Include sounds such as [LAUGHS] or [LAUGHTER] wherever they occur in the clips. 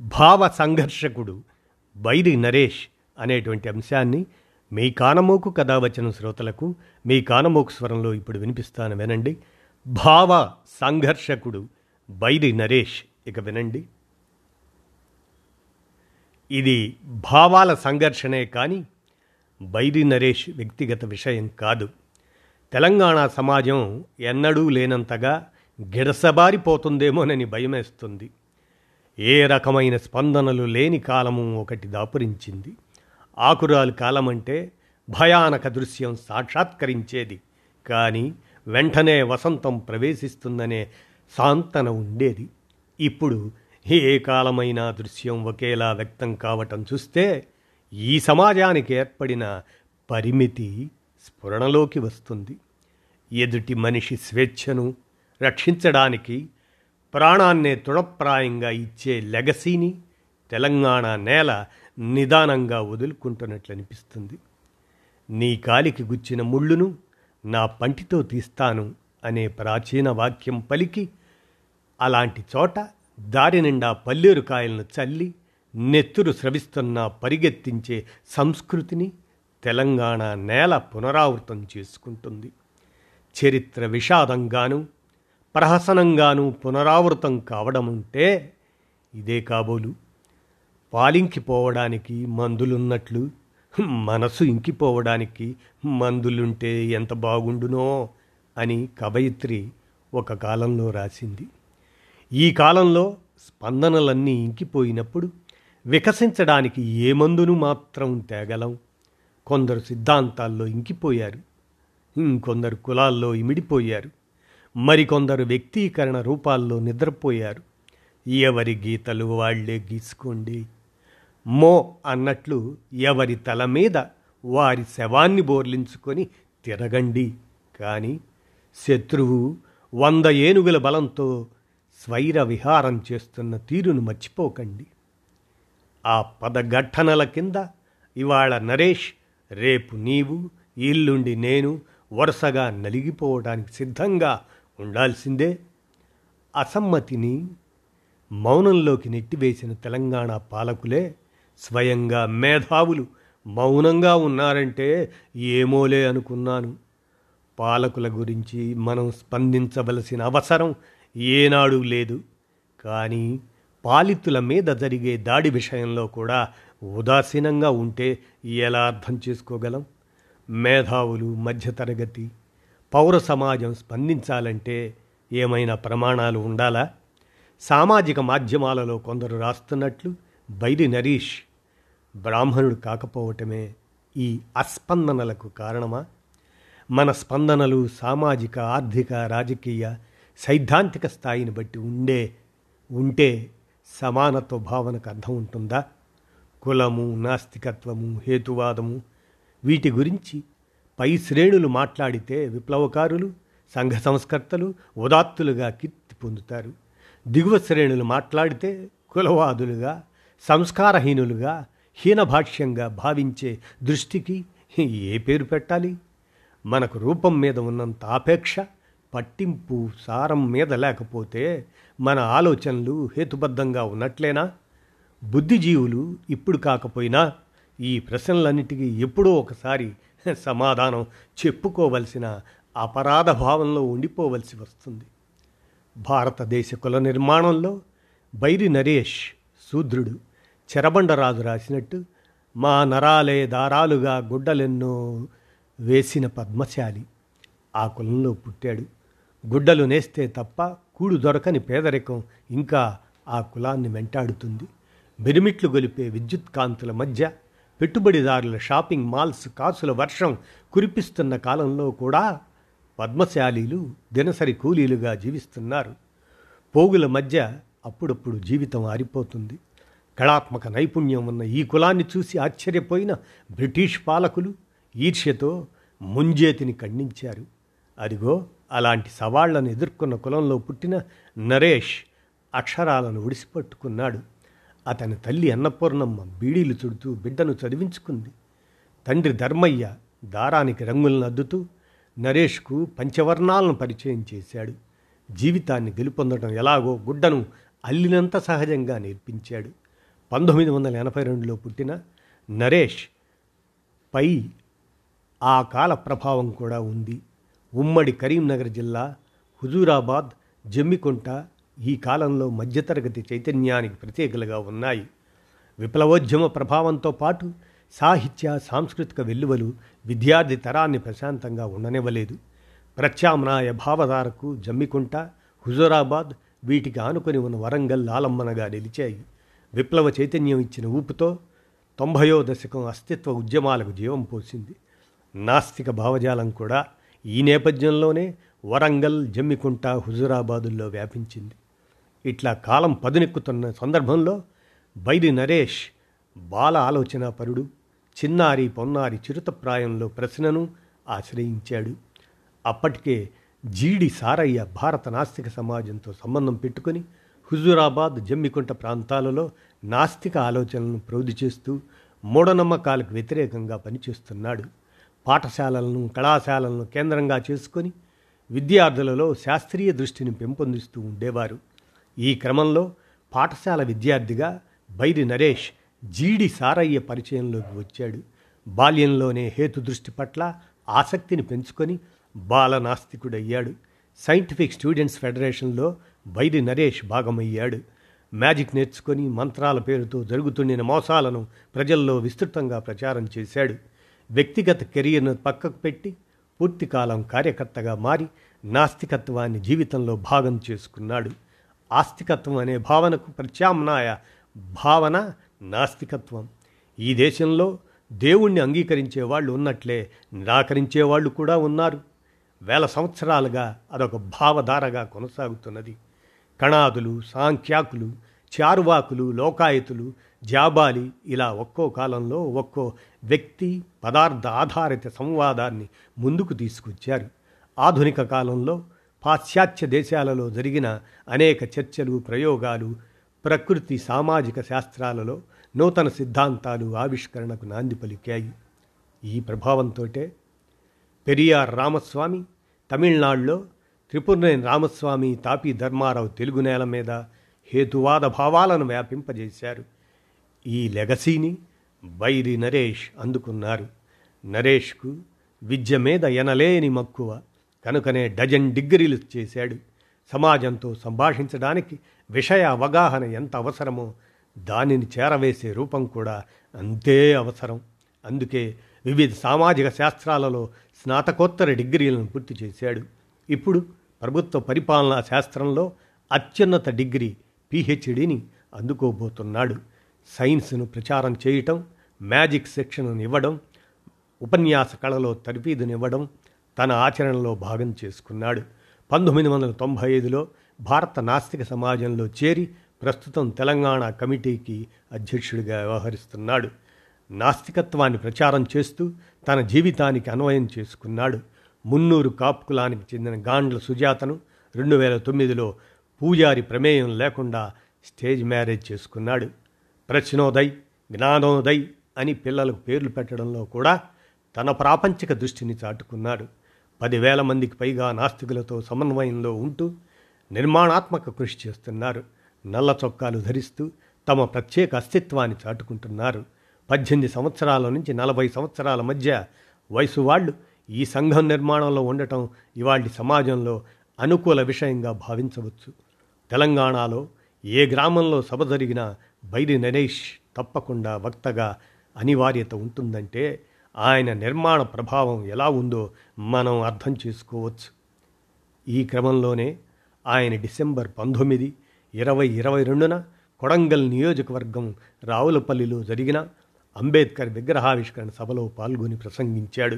భావ సంఘర్షకుడు బైరి నరేష్ అనేటువంటి అంశాన్ని మీ కానమోకు కథావచన శ్రోతలకు మీ కానమోకు స్వరంలో ఇప్పుడు వినిపిస్తాను వినండి. భావ సంఘర్షకుడు బైరి నరేష్ ఇక వినండి. ఇది భావాల సంఘర్షణే కానీ బైరి నరేష్ వ్యక్తిగత విషయం కాదు. తెలంగాణ సమాజం ఎన్నడూ లేనంతగా గిడసబారిపోతుందేమోనని భయమేస్తుంది. ఏ రకమైన స్పందనలు లేని కాలము ఒకటి దాపురించింది. ఆకురాలు కాలం అంటే భయానక దృశ్యం సాక్షాత్కరించేది. కానీ వెంటనే వసంతం ప్రవేశిస్తుందనే సాంతన ఉండేది. ఇప్పుడు ఏ కాలమైనా దృశ్యం ఒకేలా వ్యక్తం కావటం చూస్తే ఈ సమాజానికి ఏర్పడిన పరిమితి స్ఫురణలోకి వస్తుంది. ఎదుటి మనిషి స్వేచ్ఛను రక్షించడానికి ప్రాణాన్నే తృణప్రాయంగా ఇచ్చే లెగసీని తెలంగాణ నేల నిదానంగా వదులుకుంటున్నట్లు అనిపిస్తుంది నీ కాలికి గుచ్చిన ముళ్ళును నా పంటితో తీస్తాను అనే ప్రాచీన వాక్యం పలికి అలాంటి చోట దారి నిండా పల్లేరు కాయలను చల్లి నెత్తురు స్రవిస్తున్న పరిగెత్తించే సంస్కృతిని తెలంగాణ నేల పునరావృతం చేసుకుంటుంది. చరిత్ర విషాదంగాను ప్రహసనంగాను పునరావృతం కావడముంటే ఇదే కాబోలు. పాలింకిపోవడానికి మందులున్నట్లు మనసు ఇంకిపోవడానికి మందులుంటే ఎంత బాగుండునో అని కవయిత్రి ఒక కాలంలో రాసింది. ఈ కాలంలో స్పందనలన్నీ ఇంకిపోయినప్పుడు వికసించడానికి ఏ మందును మాత్రం తేగలం. కొందరు సిద్ధాంతాల్లో ఇంకిపోయారు ఇంకొందరు కులాల్లో ఇమిడిపోయారు. మరికొందరు వ్యక్తీకరణ రూపాల్లో నిద్రపోయారు. ఎవరి గీతలు వాళ్ళే గీసుకోండి. మో అన్నట్లు ఎవరి తల మీద వారి శవాన్ని బోర్లించుకొని తిరగండి. కానీ శత్రువు వంద ఏనుగుల బలంతో స్వైర విహారం చేస్తున్న తీరును మర్చిపోకండి. ఆ పదఘట్టనల కింద ఇవాళ నరేష్ రేపు నీవు ఇల్లుండి నేను వరుసగా నలిగిపోవడానికి సిద్ధంగా ఉండాల్సిందే. అసమ్మతిని మౌనంలోకి నెట్టివేసిన తెలంగాణ పాలకులే స్వయంగా మేధావులు. మౌనంగా ఉన్నారంటే ఏమోలే అనుకున్నాను. పాలకుల గురించి మనం స్పందించవలసిన అవసరం ఏనాడు లేదు. కానీ పాలితుల మీద జరిగే దాడి విషయంలో కూడా ఉదాసీనంగా ఉంటే ఎలా అర్థం చేసుకోగలం? మేధావులు మధ్యతరగతి పౌర సమాజం స్పందించాలంటే ఏమైనా ప్రమాణాలు ఉండాలా? సామాజిక మాధ్యమాలలో కొందరు రాస్తున్నట్లు బైరి నరీష్ బ్రాహ్మణుడు కాకపోవటమే ఈ అస్పందనలకు కారణమా? మన స్పందనలు సామాజిక ఆర్థిక రాజకీయ సైద్ధాంతిక స్థాయిని బట్టి ఉండే ఉంటే సమానత్వ భావనకు అర్థం ఉంటుందా? కులము నాస్తికత్వము హేతువాదము వీటి గురించి పై శ్రేణులు మాట్లాడితే విప్లవకారులు సంఘ సంస్కర్తలు ఉదాత్తులుగా కీర్తి పొందుతారు. దిగువ శ్రేణులు మాట్లాడితే కులవాదులుగా సంస్కారహీనులుగా హీనభాష్యంగా భావించే దృష్టికి ఏ పేరు పెట్టాలి? మనకు రూపం మీద ఉన్నంత ఆపేక్ష పట్టింపు సారం మీద లేకపోతే మన ఆలోచనలు హేతుబద్ధంగా ఉన్నట్లేనా? బుద్ధిజీవులు ఇప్పుడు కాకపోయినా ఈ ప్రశ్నలన్నిటికీ ఎప్పుడో ఒకసారి [LAUGHS] సమాధానం చెప్పుకోవలసిన అపరాధ భావంలో ఉండిపోవలసి వస్తుంది. భారతదేశ కుల నిర్మాణంలో బైరి నరేష్ శూద్రుడు చెరబండరాజు రాసినట్టు మా నరాలే దారాలుగా గుడ్డలెన్నో వేసిన పద్మశాలి. ఆ కులంలో పుట్టాడు. గుడ్డలు నేస్తే తప్ప కూడు దొరకని పేదరికం ఇంకా ఆ కులాన్ని వెంటాడుతుంది. మిరిమిట్లు గొలిపే విద్యుత్ కాంతుల మధ్య పెట్టుబడిదారుల షాపింగ్ మాల్స్ కాసుల వర్షం కురిపిస్తున్న కాలంలో కూడా పద్మశాలీలు దినసరి కూలీలుగా జీవిస్తున్నారు. పోగుల మధ్య అప్పుడప్పుడు జీవితం ఆరిపోతుంది. కళాత్మక నైపుణ్యం ఉన్న ఈ కులాన్ని చూసి ఆశ్చర్యపోయిన బ్రిటిష్ పాలకులు ఈర్ష్యతో ముంజేతిని ఖండించారు. అదిగో అలాంటి సవాళ్ళను ఎదుర్కొన్న కులంలో పుట్టిన నరేష్ అక్షరాలను ఒడిసిపట్టుకున్నాడు అతని తల్లి అన్నపూర్ణమ్మ బీడీలు చుడుతూ బిడ్డను చదివించుకుంది. తండ్రి ధర్మయ్య దారానికి రంగులను అద్దుతూ నరేష్కు పంచవర్ణాలను పరిచయం చేశాడు. జీవితాన్ని గెలుపొందడం ఎలాగో గుడ్డను అల్లినంత సహజంగా నేర్పించాడు. పంతొమ్మిది వందల ఎనభై రెండులో పుట్టిన నరేష్ పై ఆ కాల ప్రభావం కూడా ఉంది. ఉమ్మడి కరీంనగర్ జిల్లా హుజూరాబాద్ జమ్మికుంట ఈ కాలంలో మధ్యతరగతి చైతన్యానికి ప్రత్యేకలుగా ఉన్నాయి. విప్లవోద్యమ ప్రభావంతో పాటు సాహిత్య సాంస్కృతిక వెల్లువలు విద్యార్థి తరాన్ని ప్రశాంతంగా ఉండనివ్వలేదు. ప్రత్యామ్నాయ భావధారకు జమ్మికుంట హుజూరాబాద్ వీటికి ఆనుకొని ఉన్న వరంగల్ ఆలంబనగా నిలిచాయి. విప్లవ చైతన్యం ఇచ్చిన ఊపుతో తొంభయో దశకం అస్తిత్వ ఉద్యమాలకు జీవం పోసింది. నాస్తిక భావజాలం కూడా ఈ నేపథ్యంలోనే వరంగల్ జమ్మికుంట హుజురాబాదుల్లో వ్యాపించింది. ఇట్లా కాలం పదునెక్కుతున్న సందర్భంలో బైరి నరేష్ బాల ఆలోచన పరుడు చిన్నారి పొన్నారి చిరుతప్రాయంలో ప్రశ్నను ఆశ్రయించాడు. అప్పటికే జీడి సారయ్య భారత నాస్తిక సమాజంతో సంబంధం పెట్టుకొని హుజూరాబాద్ జమ్మికుంట ప్రాంతాలలో నాస్తిక ఆలోచనలను ప్రౌధి చేస్తూ మూఢనమ్మకాలకు వ్యతిరేకంగా పనిచేస్తున్నాడు. పాఠశాలలను కళాశాలలను కేంద్రంగా చేసుకొని విద్యార్థులలో శాస్త్రీయ దృష్టిని పెంపొందిస్తూ ఉండేవారు. ఈ క్రమంలో పాఠశాల విద్యార్థిగా బైరి నరేష్ జీడి సారయ్య పరిచయంలోకి వచ్చాడు. బాల్యంలోనే హేతు దృష్టి పట్ల ఆసక్తిని పెంచుకొని బాలనాస్తికుడయ్యాడు. సైంటిఫిక్ స్టూడెంట్స్ ఫెడరేషన్లో బైరి నరేష్ భాగమయ్యాడు. మ్యాజిక్ నేర్చుకొని మంత్రాల పేరుతో జరుగుతుండిన మోసాలను ప్రజల్లో విస్తృతంగా ప్రచారం చేశాడు. వ్యక్తిగత కెరీర్ను పక్కకు పెట్టి పూర్తికాలం కార్యకర్తగా మారి నాస్తికత్వాన్ని జీవితంలో భాగం చేసుకున్నాడు. ఆస్తికత్వం అనే భావనకు ప్రత్యామ్నాయ భావన నాస్తికత్వం. ఈ దేశంలో దేవుణ్ణి అంగీకరించే వాళ్ళు ఉన్నట్లే నిరాకరించే వాళ్ళు కూడా ఉన్నారు. వేల సంవత్సరాలుగా అదొక భావధారగా కొనసాగుతున్నది. కణాదులు సాంఖ్యాకులు చారువాకులు లోకాయతులు జాబాలి ఇలా ఒక్కో కాలంలో ఒక్కో వ్యక్తి పదార్థ ఆధారిత సంవాదాన్ని ముందుకు తీసుకొచ్చారు. ఆధునిక కాలంలో పాశ్చాత్య దేశాలలో జరిగిన అనేక చర్చలు ప్రయోగాలు ప్రకృతి సామాజిక శాస్త్రాలలో నూతన సిద్ధాంతాలు ఆవిష్కరణకు నాంది పలికాయి. ఈ ప్రభావంతో పెరియార్ రామస్వామి తమిళనాడులో త్రిపురనేని రామస్వామి తాపి ధర్మారావు తెలుగు నేల మీద హేతువాద భావాలను వ్యాపింపజేశారు. ఈ లెగసీని బైరి నరేష్ అందుకున్నారు. నరేష్కు విద్య మీద ఎనలేని మక్కువ. కనుకనే డజన్ డిగ్రీలు చేశాడు. సమాజంతో సంభాషించడానికి విషయ అవగాహన ఎంత అవసరమో దానిని చేరవేసే రూపం కూడా అంతే అవసరం. అందుకే వివిధ సామాజిక శాస్త్రాలలో స్నాతకోత్తర డిగ్రీలను పూర్తి చేశాడు. ఇప్పుడు ప్రభుత్వ పరిపాలనా శాస్త్రంలో అత్యున్నత డిగ్రీ పిహెచ్డిని అందుకోబోతున్నాడు. సైన్స్ను ప్రచారం చేయటం మ్యాజిక్ శిక్షణను ఇవ్వడం ఉపన్యాస కళలో తరఫీదునివ్వడం తన ఆచరణలో భాగం చేసుకున్నాడు. పంతొమ్మిది వందల తొంభై ఐదులో భారత నాస్తిక సమాజంలో చేరి ప్రస్తుతం తెలంగాణ కమిటీకి అధ్యక్షుడిగా వ్యవహరిస్తున్నాడు. నాస్తికత్వాన్ని ప్రచారం చేస్తూ తన జీవితానికి అన్వయం చేసుకున్నాడు. మున్నూరు కాపుకులానికి చెందిన గాండ్ల సుజాతను రెండు వేల తొమ్మిదిలో పూజారి ప్రమేయం లేకుండా స్టేజ్ మ్యారేజ్ చేసుకున్నాడు. ప్రశ్నోదయ్ జ్ఞానోదయ్ అని పిల్లలకు పేర్లు పెట్టడంలో కూడా తన ప్రాపంచిక దృష్టిని చాటుకున్నాడు. పదివేల మందికి పైగా నాస్తికులతో సమన్వయంలో ఉంటూ నిర్మాణాత్మక కృషి చేస్తున్నారు. నల్ల చొక్కాలు ధరిస్తూ తమ ప్రత్యేక అస్తిత్వాన్ని చాటుకుంటున్నారు. పద్దెనిమిది సంవత్సరాల నుంచి నలభై సంవత్సరాల మధ్య వయసు వాళ్ళు ఈ సంఘం నిర్మాణంలో ఉండటం ఇవాళ సమాజంలో అనుకూల విషయంగా భావించవచ్చు. తెలంగాణలో ఏ గ్రామంలో సభ జరిగినా బైరి నరేష్ తప్పకుండా వక్తగా అనివార్యత ఉంటుందంటే ఆయన నిర్మాణ ప్రభావం ఎలా ఉందో మనం అర్థం చేసుకోవచ్చు. ఈ క్రమంలోనే ఆయన డిసెంబర్ పంతొమ్మిది ఇరవై ఇరవై రెండున కొడంగల్ నియోజకవర్గం రావులపల్లిలో జరిగిన అంబేద్కర్ విగ్రహావిష్కరణ సభలో పాల్గొని ప్రసంగించాడు.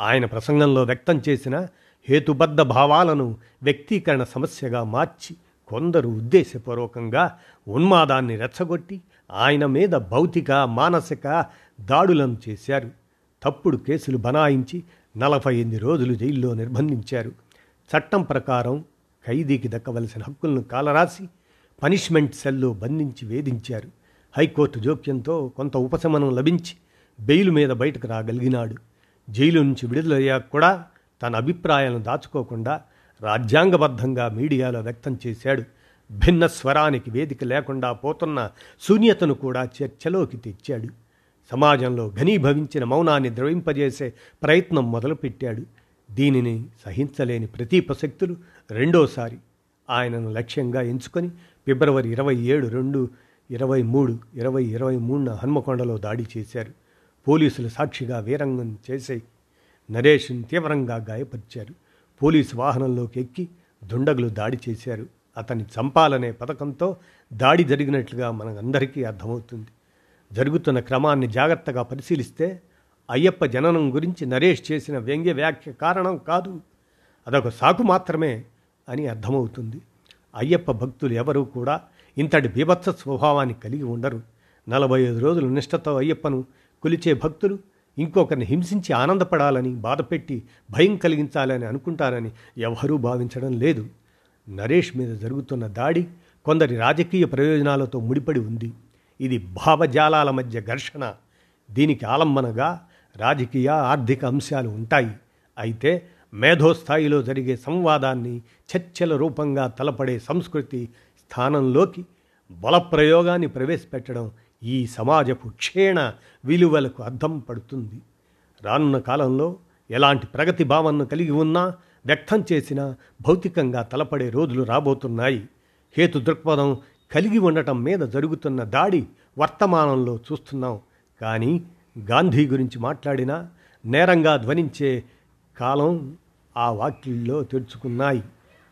ఆయన ప్రసంగంలో వ్యక్తం చేసిన హేతుబద్ధ భావాలను వ్యక్తీకరణ సమస్యగా మార్చి కొందరు ఉద్దేశపూర్వకంగా ఉన్మాదాన్ని రెచ్చగొట్టి ఆయన మీద భౌతిక మానసిక దాడులను చేశారు. తప్పుడు కేసులు బనాయించి నలభై ఎనిమిది రోజులు జైల్లో నిర్బంధించారు. చట్టం ప్రకారం ఖైదీకి దక్కవలసిన హక్కులను కాలరాసి పనిష్మెంట్ సెల్లో బంధించి వేధించారు. హైకోర్టు జోక్యంతో కొంత ఉపశమనం లభించి బెయిల్ మీద బయటకు రాగలిగినాడు. జైలు నుంచి విడుదలయ్యాక కూడా తన అభిప్రాయాలను దాచుకోకుండా రాజ్యాంగబద్ధంగా మీడియాలో వ్యక్తం చేశాడు. భిన్న స్వరానికి వేదిక లేకుండా పోతున్న శూన్యతను కూడా చర్చలోకి తెచ్చాడు. సమాజంలో ఘనీభవించిన మౌనాన్ని ద్రవింపజేసే ప్రయత్నం మొదలుపెట్టాడు. దీనిని సహించలేని ప్రతీపశక్తులు రెండోసారి ఆయనను లక్ష్యంగా ఎంచుకొని ఫిబ్రవరి ఇరవై ఏడు రెండు ఇరవై మూడు ఇరవై ఇరవై మూడున హన్మకొండలో దాడి చేశారు. పోలీసులు సాక్షిగా వీరంగం చేసి నరేష్ను తీవ్రంగా గాయపరిచారు. పోలీసు వాహనంలోకి ఎక్కి దుండగులు దాడి చేశారు. అతన్ని చంపాలనే పథకంతో దాడి జరిగినట్లుగా మనకందరికీ అర్థమవుతుంది. జరుగుతున్న క్రమాన్ని జాగ్రత్తగా పరిశీలిస్తే అయ్యప్ప జననం గురించి నరేష్ చేసిన వ్యంగ్య వ్యాఖ్య కారణం కాదు. అదొక సాకు మాత్రమే అని అర్థమవుతుంది. అయ్యప్ప భక్తులు ఎవరూ కూడా ఇంతటి బీభత్స స్వభావాన్ని కలిగి ఉండరు. నలభై ఐదు రోజులు నిష్ఠతో అయ్యప్పను కొలిచే భక్తులు ఇంకొకరిని హింసించి ఆనందపడాలని బాధపెట్టి భయం కలిగించాలని అనుకుంటారని ఎవరూ భావించడం లేదు. నరేష్ మీద జరుగుతున్న దాడి కొందరి రాజకీయ ప్రయోజనాలతో ముడిపడి ఉంది. ఇది భావజాలాల మధ్య ఘర్షణ. దీనికి ఆలంబనగా రాజకీయ ఆర్థిక అంశాలు ఉంటాయి. అయితే మేధోస్థాయిలో జరిగే సంవాదాన్ని చర్చల రూపంగా తలపడే సంస్కృతి స్థానంలోకి బలప్రయోగాన్ని ప్రవేశపెట్టడం ఈ సమాజపు క్షీణ విలువలకు అర్థం పడుతుంది. రానున్న కాలంలో ఎలాంటి ప్రగతి భావనను కలిగి ఉన్నా వ్యక్తం చేసిన భౌతికంగా తలపడే రోజులు రాబోతున్నాయి. హేతు దృక్పథం కలిగి ఉండటం మీద జరుగుతున్న దాడి వర్తమానంలో చూస్తున్నాం. కానీ గాంధీ గురించి మాట్లాడినా నేరంగా ధ్వనించే కాలం ఆ వాక్యుల్లో తెరుచుకున్నాయి.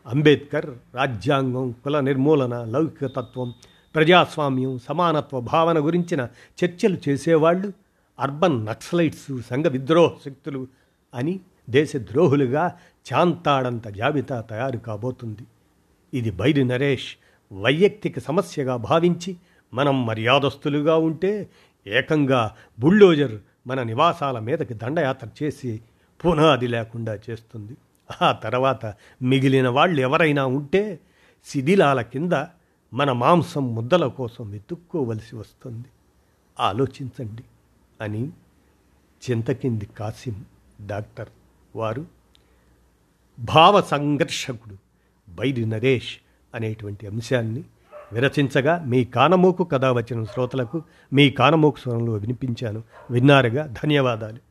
అంబేద్కర్ రాజ్యాంగం కుల నిర్మూలన లౌకికతత్వం ప్రజాస్వామ్యం సమానత్వ భావన గురించిన చర్చలు చేసేవాళ్ళు అర్బన్ నక్సలైట్స్ సంఘ విద్రోహ శక్తులు అని దేశద్రోహులుగా చాంతాడంత జాబితా తయారు కాబోతుంది. ఇది బైరి నరేష్ వైయక్తిక సమస్యగా భావించి మనం మర్యాదస్తులుగా ఉంటే ఏకంగా బుల్డోజర్ మన నివాసాల మీదకి దండయాత్ర చేసి పునాది లేకుండా చేస్తుంది. ఆ తర్వాత మిగిలిన వాళ్ళు ఎవరైనా ఉంటే శిథిలాల కింద మన మాంసం ముద్దల కోసం వెతుక్కోవలసి వస్తుంది. ఆలోచించండి అని చింతకింది కాసిం డాక్టర్ వారు భావ సంఘర్షకుడు బైరి నరేష్ అనేటువంటి అంశాన్ని విరచించగా మీ కానమోకు కథ వచ్చిన శ్రోతలకు మీ కానమోకు స్వరంలో వినిపించాను. విన్నారుగా ధన్యవాదాలు.